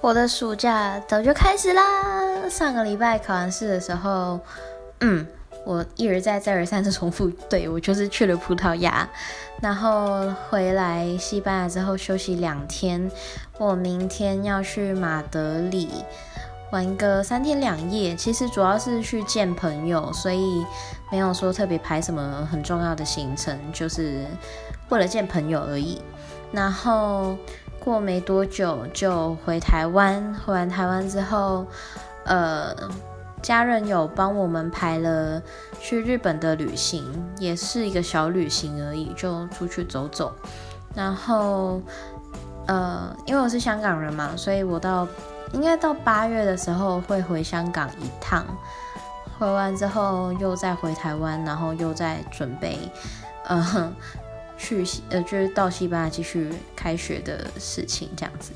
我的暑假早就开始啦！上个礼拜考完试的时候，嗯，我一而再、再而三的重复，对我就是去了葡萄牙，然后回来西班牙之后休息两天，我明天要去马德里玩个三天两夜，其实主要是去见朋友，所以没有说特别排什么很重要的行程，就是为了见朋友而已。然后过没多久就回台湾，回完台湾之后，呃，家人有帮我们排了去日本的旅行，也是一个小旅行而已，就出去走走。然后，呃，因为我是香港人嘛，所以我到应该到八月的时候会回香港一趟，回完之后又再回台湾，然后又再准备，呃。去呃，就是到西班牙继续开学的事情这样子。